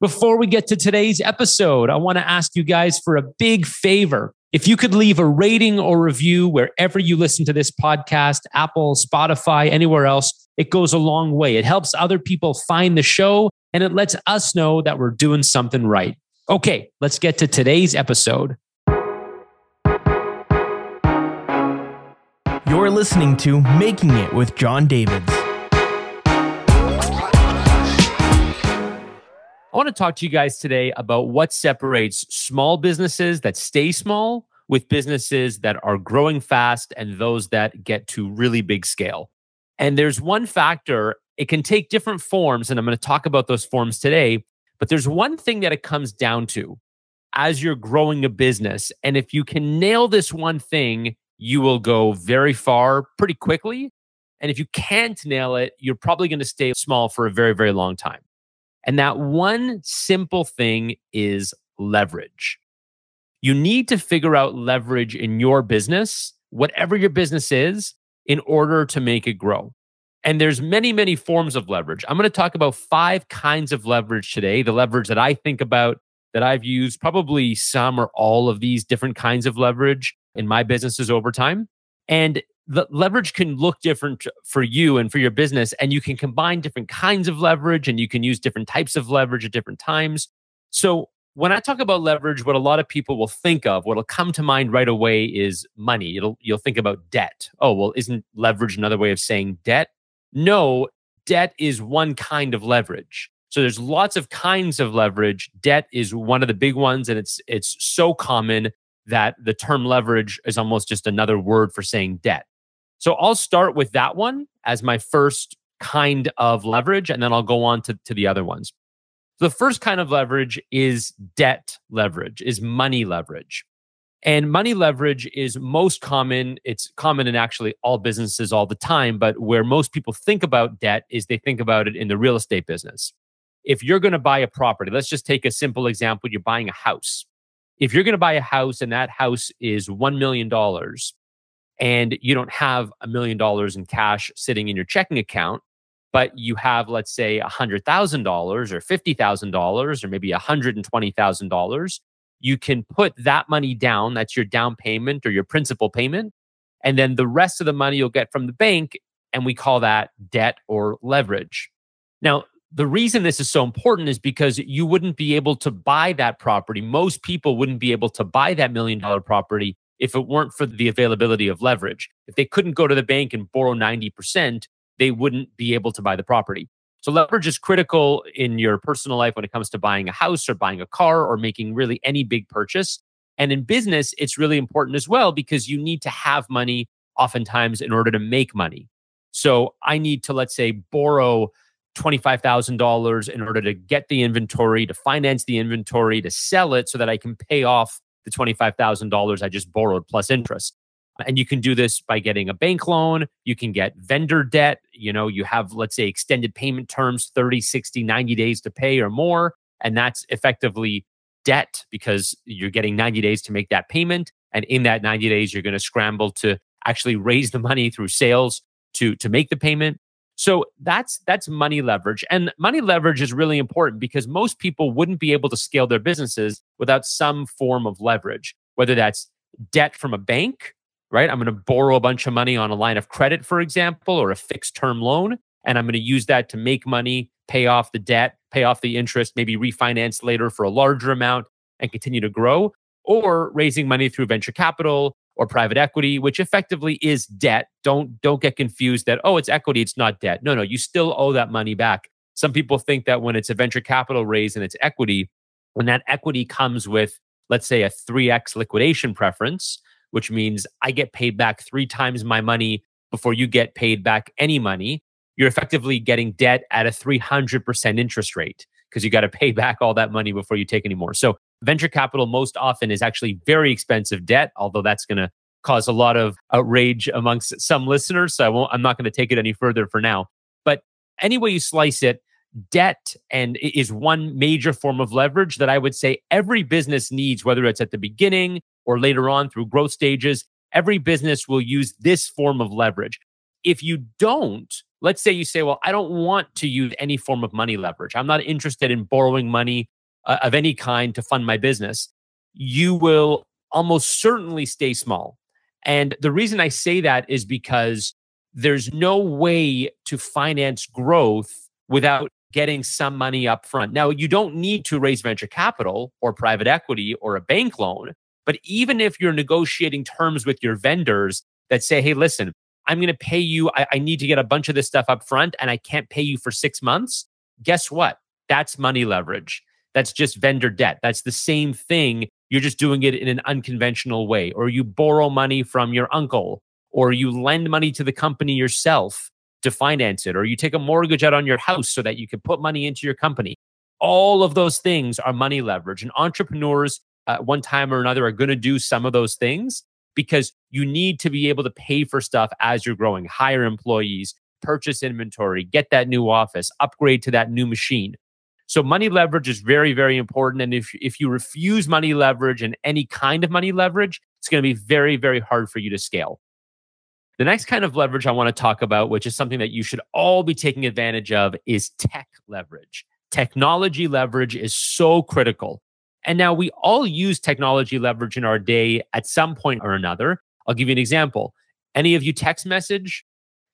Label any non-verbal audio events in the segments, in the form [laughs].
Before we get to today's episode, I want to ask you guys for a big favor. If you could leave a rating or review wherever you listen to this podcast, Apple, Spotify, anywhere else, it goes a long way. It helps other people find the show and it lets us know that we're doing something right. Okay, let's get to today's episode. You're listening to Making It with Jon Davids. I want to talk to you guys today about what separates small businesses that stay small with businesses that are growing fast and those that get to really big scale. And there's one factor, it can take different forms, and I'm going to talk about those forms today. But there's one thing that it comes down to as you're growing a business. And if you can nail this one thing, you will go very far pretty quickly. And if you can't nail it, you're probably going to stay small for a very, very long time. And that one simple thing is leverage. You need to figure out leverage in your business, whatever your business is, in order to make it grow. And there's many, many forms of leverage. I'm going to talk about five kinds of leverage today. The leverage that I think about that I've used, probably some or all of these different kinds of leverage in my businesses over time. And the leverage can look different for you and for your business and you can combine different kinds of leverage and you can use different types of leverage at different times. So when i talk about leverage what a lot of people will think of what'll come to mind right away is money. It'll, you'll think about debt. Oh well isn't leverage another way of saying debt? No debt is one kind of leverage. So there's lots of kinds of leverage. Debt is one of the big ones and it's it's so common that the term leverage is almost just another word for saying debt so I'll start with that one as my first kind of leverage, and then I'll go on to, to the other ones. The first kind of leverage is debt leverage, is money leverage. And money leverage is most common. It's common in actually all businesses all the time, but where most people think about debt is they think about it in the real estate business. If you're going to buy a property, let's just take a simple example. You're buying a house. If you're going to buy a house and that house is $1 million, and you don't have a million dollars in cash sitting in your checking account, but you have, let's say, $100,000 or $50,000 or maybe $120,000, you can put that money down. That's your down payment or your principal payment. And then the rest of the money you'll get from the bank. And we call that debt or leverage. Now, the reason this is so important is because you wouldn't be able to buy that property. Most people wouldn't be able to buy that million dollar property if it weren't for the availability of leverage. If they couldn't go to the bank and borrow 90%, they wouldn't be able to buy the property. So leverage is critical in your personal life when it comes to buying a house or buying a car or making really any big purchase. And in business, it's really important as well because you need to have money oftentimes in order to make money. So I need to, let's say, borrow $25,000 in order to get the inventory, to finance the inventory, to sell it so that I can pay off the $25,000 I just borrowed plus interest. And you can do this by getting a bank loan. You can get vendor debt. You know, you have, let's say, extended payment terms 30, 60, 90 days to pay or more. And that's effectively debt because you're getting 90 days to make that payment. And in that 90 days, you're going to scramble to actually raise the money through sales to, to make the payment. So that's that's money leverage. And money leverage is really important because most people wouldn't be able to scale their businesses without some form of leverage, whether that's debt from a bank, right? I'm going to borrow a bunch of money on a line of credit, for example, or a fixed term loan, and I'm going to use that to make money, pay off the debt, pay off the interest, maybe refinance later for a larger amount and continue to grow, or raising money through venture capital or private equity, which effectively is debt. Don't don't get confused that oh, it's equity, it's not debt. No, no, you still owe that money back. Some people think that when it's a venture capital raise and it's equity, when that equity comes with let's say a 3x liquidation preference, which means I get paid back 3 times my money before you get paid back any money, you're effectively getting debt at a 300% interest rate because you got to pay back all that money before you take any more. So venture capital most often is actually very expensive debt, although that's going to cause a lot of outrage amongst some listeners. So I won't, I'm not going to take it any further for now. But any way you slice it, debt and is one major form of leverage that I would say every business needs, whether it's at the beginning or later on through growth stages. Every business will use this form of leverage. If you don't, let's say you say, well, I don't want to use any form of money leverage. I'm not interested in borrowing money uh, of any kind to fund my business. You will almost certainly stay small. And the reason I say that is because there's no way to finance growth without getting some money up front. Now, you don't need to raise venture capital or private equity or a bank loan, but even if you're negotiating terms with your vendors that say, hey, listen, I'm going to pay you, I, I, need to get a bunch of this stuff up front and I can't pay you for six months, guess what? That's money leverage. That's just vendor debt. That's the same thing. You're just doing it in an unconventional way, or you borrow money from your uncle, or you lend money to the company yourself to finance it, or you take a mortgage out on your house so that you can put money into your company. All of those things are money leverage. And entrepreneurs, uh, one time or another, are going to do some of those things because you need to be able to pay for stuff as you're growing, hire employees, purchase inventory, get that new office, upgrade to that new machine. So money leverage is very, very important. And if, if you refuse money leverage and any kind of money leverage, it's going to be very, very hard for you to scale. The next kind of leverage I want to talk about, which is something that you should all be taking advantage of, is tech leverage. Technology leverage is so critical. And now we all use technology leverage in our day at some point or another. I'll give you an example. Any of you text message?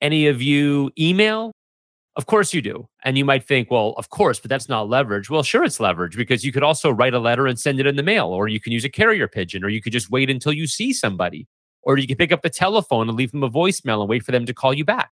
Any of you email? Of course you do. And you might think, well, of course, but that's not leverage. Well, sure, it's leverage because you could also write a letter and send it in the mail, or you can use a carrier pigeon, or you could just wait until you see somebody, or you can pick up the telephone and leave them a voicemail and wait for them to call you back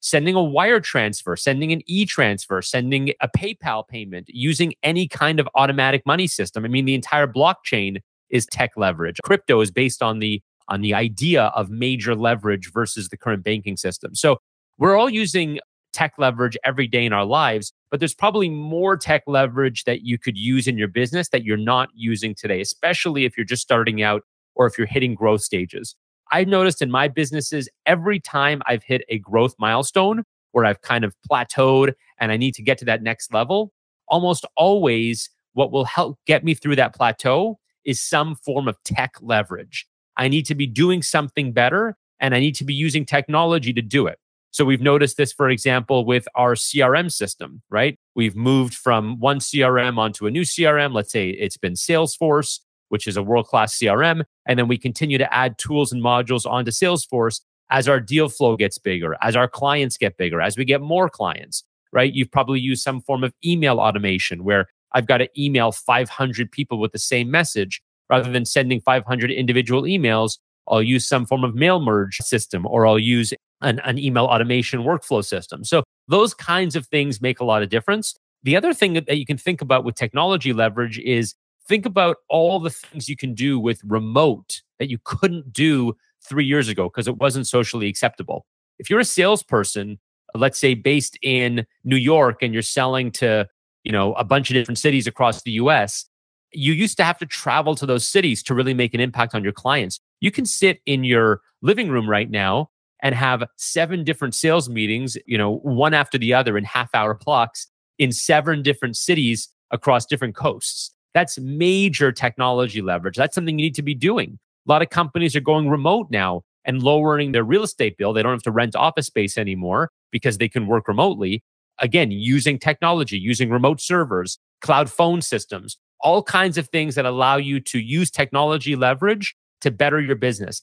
sending a wire transfer, sending an e transfer, sending a PayPal payment, using any kind of automatic money system. I mean, the entire blockchain is tech leverage. Crypto is based on the on the idea of major leverage versus the current banking system. So we're all using tech leverage every day in our lives, but there's probably more tech leverage that you could use in your business that you're not using today, especially if you're just starting out or if you're hitting growth stages. I've noticed in my businesses, every time I've hit a growth milestone where I've kind of plateaued and I need to get to that next level, almost always what will help get me through that plateau is some form of tech leverage. I need to be doing something better and I need to be using technology to do it. So we've noticed this, for example, with our CRM system, right? We've moved from one CRM onto a new CRM. Let's say it's been Salesforce which is a world class CRM. And then we continue to add tools and modules onto Salesforce as our deal flow gets bigger, as our clients get bigger, as we get more clients, right? You've probably used some form of email automation where I've got to email 500 people with the same message rather than sending 500 individual emails. I'll use some form of mail merge system or I'll use an, an email automation workflow system. So those kinds of things make a lot of difference. The other thing that you can think about with technology leverage is think about all the things you can do with remote that you couldn't do three years ago because it wasn't socially acceptable. If you're a salesperson, let's say based in New York and you're selling to, you know, a bunch of different cities across the US, you used to have to travel to those cities to really make an impact on your clients. You can sit in your living room right now and have seven different sales meetings, you know, one after the other in half hour blocks in seven different cities across different coasts. That's major technology leverage. That's something you need to be doing. A lot of companies are going remote now and lowering their real estate bill. They don't have to rent office space anymore because they can work remotely. Again, using technology, using remote servers, cloud phone systems, all kinds of things that allow you to use technology leverage to better your business.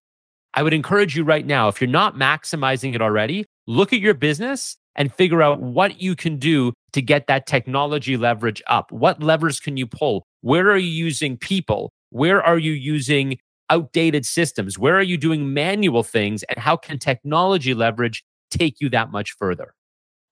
I would encourage you right now, if you're not maximizing it already, look at your business and figure out what you can do to get that technology leverage up. What levers can you pull? Where are you using people? Where are you using outdated systems? Where are you doing manual things? And how can technology leverage take you that much further?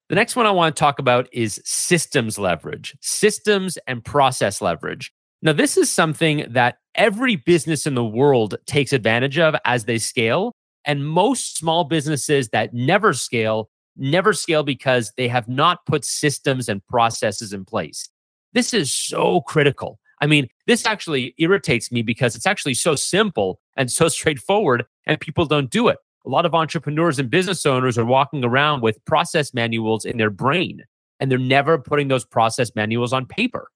The next one I want to talk about is systems leverage, systems and process leverage. Now, this is something that every business in the world takes advantage of as they scale. And most small businesses that never scale never scale because they have not put systems and processes in place. This is so critical. I mean, this actually irritates me because it's actually so simple and so [laughs] straightforward, and people don't do it. A lot of entrepreneurs and business owners are walking around with process manuals in their brain, and they're never putting those process manuals on paper.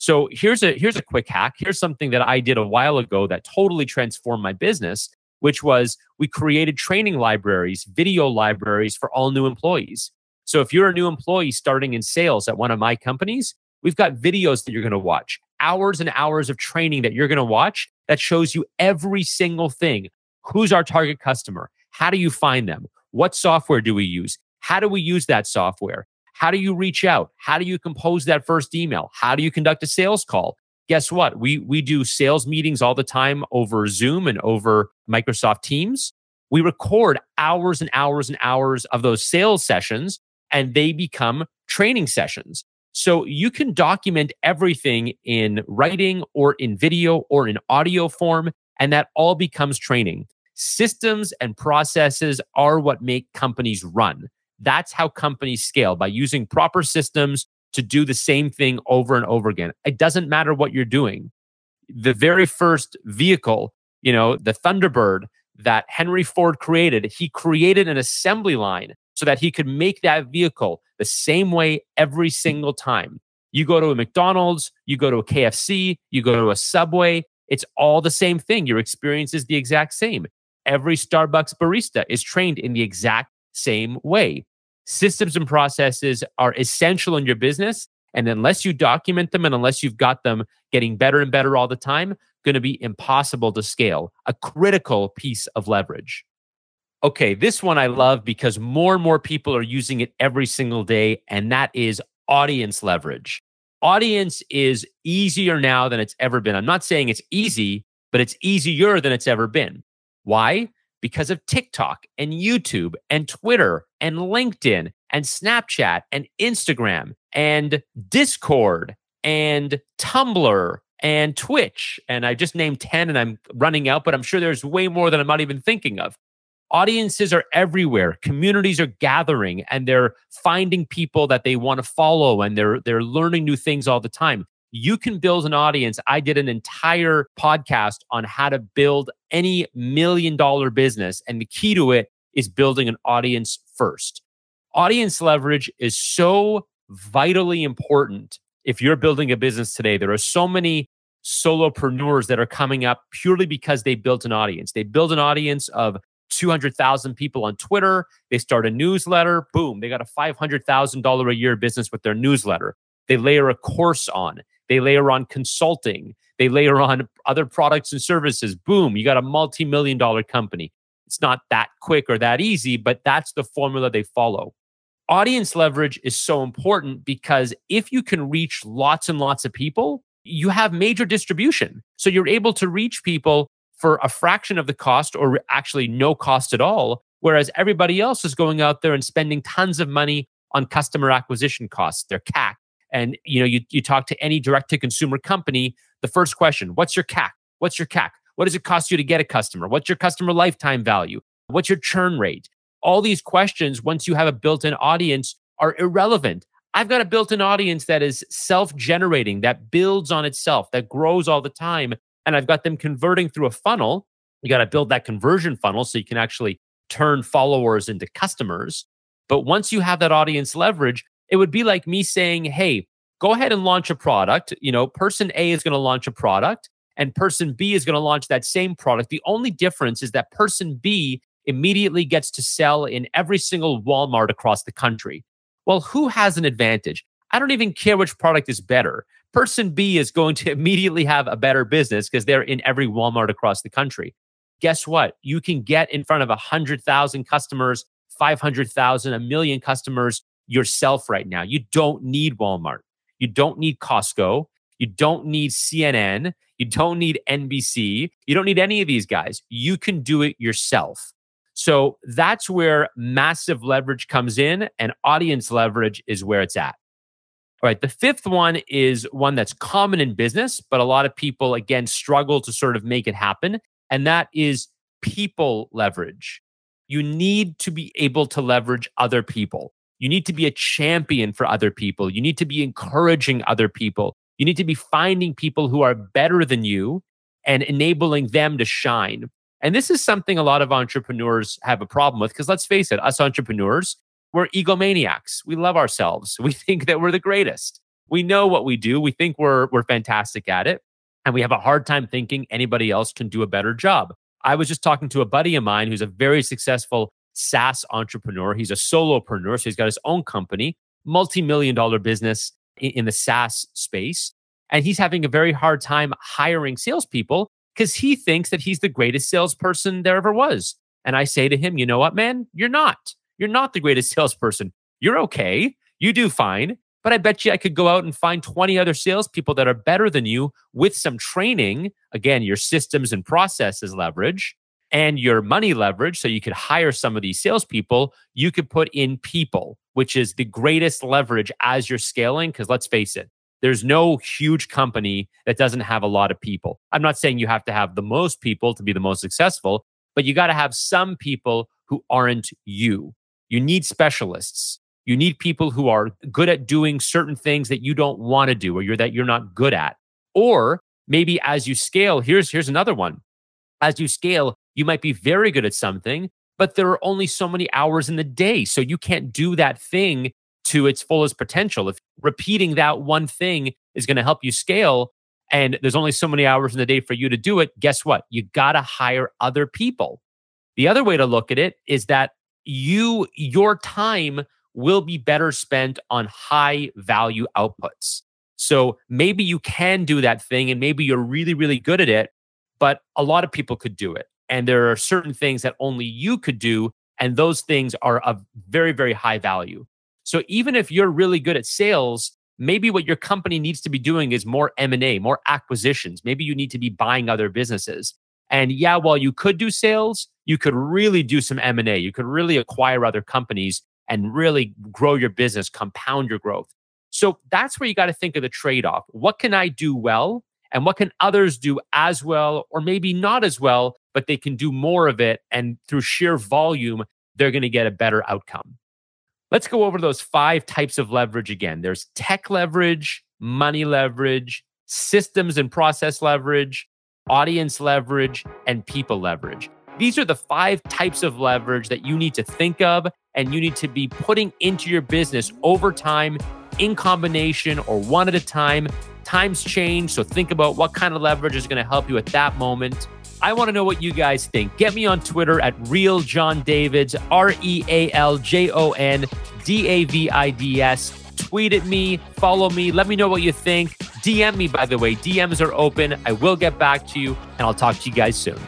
So here's a here's a quick hack. Here's something that I did a while ago that totally transformed my business which was we created training libraries, video libraries for all new employees. So if you're a new employee starting in sales at one of my companies, we've got videos that you're going to watch, hours and hours of training that you're going to watch that shows you every single thing. Who's our target customer? How do you find them? What software do we use? How do we use that software? How do you reach out? How do you compose that first email? How do you conduct a sales call? Guess what? We we do sales meetings all the time over Zoom and over Microsoft Teams. We record hours and hours and hours of those sales sessions and they become training sessions. So you can document everything in writing or in video or in audio form, and that all becomes training. Systems and processes are what make companies run. That's how companies scale by using proper systems to do the same thing over and over again. It doesn't matter what you're doing. The very first vehicle, you know, the Thunderbird that Henry Ford created, he created an assembly line so that he could make that vehicle the same way every single time. You go to a McDonald's, you go to a KFC, you go to a Subway, it's all the same thing. Your experience is the exact same. Every Starbucks barista is trained in the exact same way. Systems and processes are essential in your business. And unless you document them and unless you've got them getting better and better all the time, going to be impossible to scale. A critical piece of leverage. Okay, this one I love because more and more people are using it every single day, and that is audience leverage. Audience is easier now than it's ever been. I'm not saying it's easy, but it's easier than it's ever been. Why? Because of TikTok and YouTube and Twitter and LinkedIn and Snapchat and Instagram and Discord and Tumblr and Twitch. And I just named 10 and I'm running out, but I'm sure there's way more than I'm not even thinking of. Audiences are everywhere. Communities are gathering and they're finding people that they want to follow and they're they're learning new things all the time. You can build an audience. I did an entire podcast on how to build any million dollar business and the key to it is building an audience first. Audience leverage is so vitally important if you're building a business today. There are so many solopreneurs that are coming up purely because they built an audience. They build an audience of 200,000 people on Twitter. They start a newsletter. Boom, they got a $500,000 a year business with their newsletter. They layer a course on. They layer on consulting. They layer on other products and services. Boom, you got a multi million dollar company. It's not that quick or that easy, but that's the formula they follow. Audience leverage is so important because if you can reach lots and lots of people, you have major distribution. So you're able to reach people for a fraction of the cost or actually no cost at all. Whereas everybody else is going out there and spending tons of money on customer acquisition costs, their CAC. And you know, you, you talk to any direct to consumer company, the first question, what's your CAC? What's your CAC? What does it cost you to get a customer? What's your customer lifetime value? What's your churn rate? All these questions, once you have a built in audience, are irrelevant. I've got a built in audience that is self generating, that builds on itself, that grows all the time and I've got them converting through a funnel. You got to build that conversion funnel so you can actually turn followers into customers. But once you have that audience leverage, it would be like me saying, "Hey, go ahead and launch a product. You know, person A is going to launch a product and person B is going to launch that same product. The only difference is that person B immediately gets to sell in every single Walmart across the country. Well, who has an advantage? I don't even care which product is better person B is going to [laughs] immediately have a better business because they're in every Walmart across the country. Guess what? You can get in front of 100,000 customers, 500,000, a million customers yourself right now. You don't need Walmart. You don't need Costco. You don't need CNN. You don't need NBC. You don't need any of these guys. You can do it yourself. So that's where massive leverage comes in, and audience leverage is where it's at. All right. The fifth one is one that's common in business, but a lot of people, again, struggle to sort of make it happen. And that is people leverage. You need to be able to leverage other people. You need to be a champion for other people. You need to be encouraging other people. You need to be finding people who are better than you and enabling them to shine. And this is something a lot of entrepreneurs have a problem with because let's face it, us entrepreneurs, we're egomaniacs. We love ourselves. [laughs] We think that we're the greatest. We know what we do. We think we're we're fantastic at it. And we have a hard time thinking anybody else can do a better job. I was just talking to a buddy of mine who's a very successful SaaS entrepreneur. He's a solopreneur. So he's got his own company, multi million dollar business in, in the SaaS space. And he's having a very hard time hiring salespeople because he thinks that he's the greatest salesperson there ever was. And I say to him, you know what, man? You're not. You're not the greatest [laughs] salesperson. You're okay. You do fine. But I bet you I could go out and find 20 other salespeople that are better than you with some training. Again, your systems and processes leverage and your money leverage. So you could hire some of these salespeople. You could put in people, which is the greatest leverage as you're scaling. Because let's face it, there's no huge company that doesn't have a lot of people. I'm not saying you have to have the most people to be the most successful, but you got to have some people who aren't you. You need specialists. You need people who are good at doing certain things that you don't want to do or you're that you're not good at. Or maybe as you scale, here's here's another one. As you scale, you might be very good at something, but there are only so many hours in the day. So you can't do that thing to its fullest potential. If repeating that one thing is going to help you scale and there's only so many hours in the day for you to do it, guess what? You got to hire other people. The other way to look at it is that you your time will be better spent on high value outputs. So maybe you can do that thing and maybe you're really really good at it, but a lot of people could do it. And there are certain things that only you could do and those things are of very very high value. So even if you're really good at sales, maybe what your company needs to be doing is more M&A, more acquisitions. Maybe you need to be buying other businesses. And yeah, while you could do sales, you could really do some M&A. You could really acquire other companies and really grow your business, compound your growth. So that's where you got to think of the trade-off. What can I do well and what can others do as well or maybe not as well, but they can do more of it and through sheer volume they're going to get a better outcome. Let's go over those five types of leverage again. There's tech leverage, money leverage, systems and process leverage, audience leverage, and people leverage. These are the five types of leverage that you need to think of and you need to be putting into your business over time in combination or one at a time. Times change, so think about what kind of leverage is going to help you at that moment. I want to know what you guys think. Get me on Twitter at Real Jon Davids, R E A L J O N D A V I D S. Tweet at me, follow me, let me know what you think. DM me, by the way. DMs are open. I will get back to you, and I'll talk to you guys soon.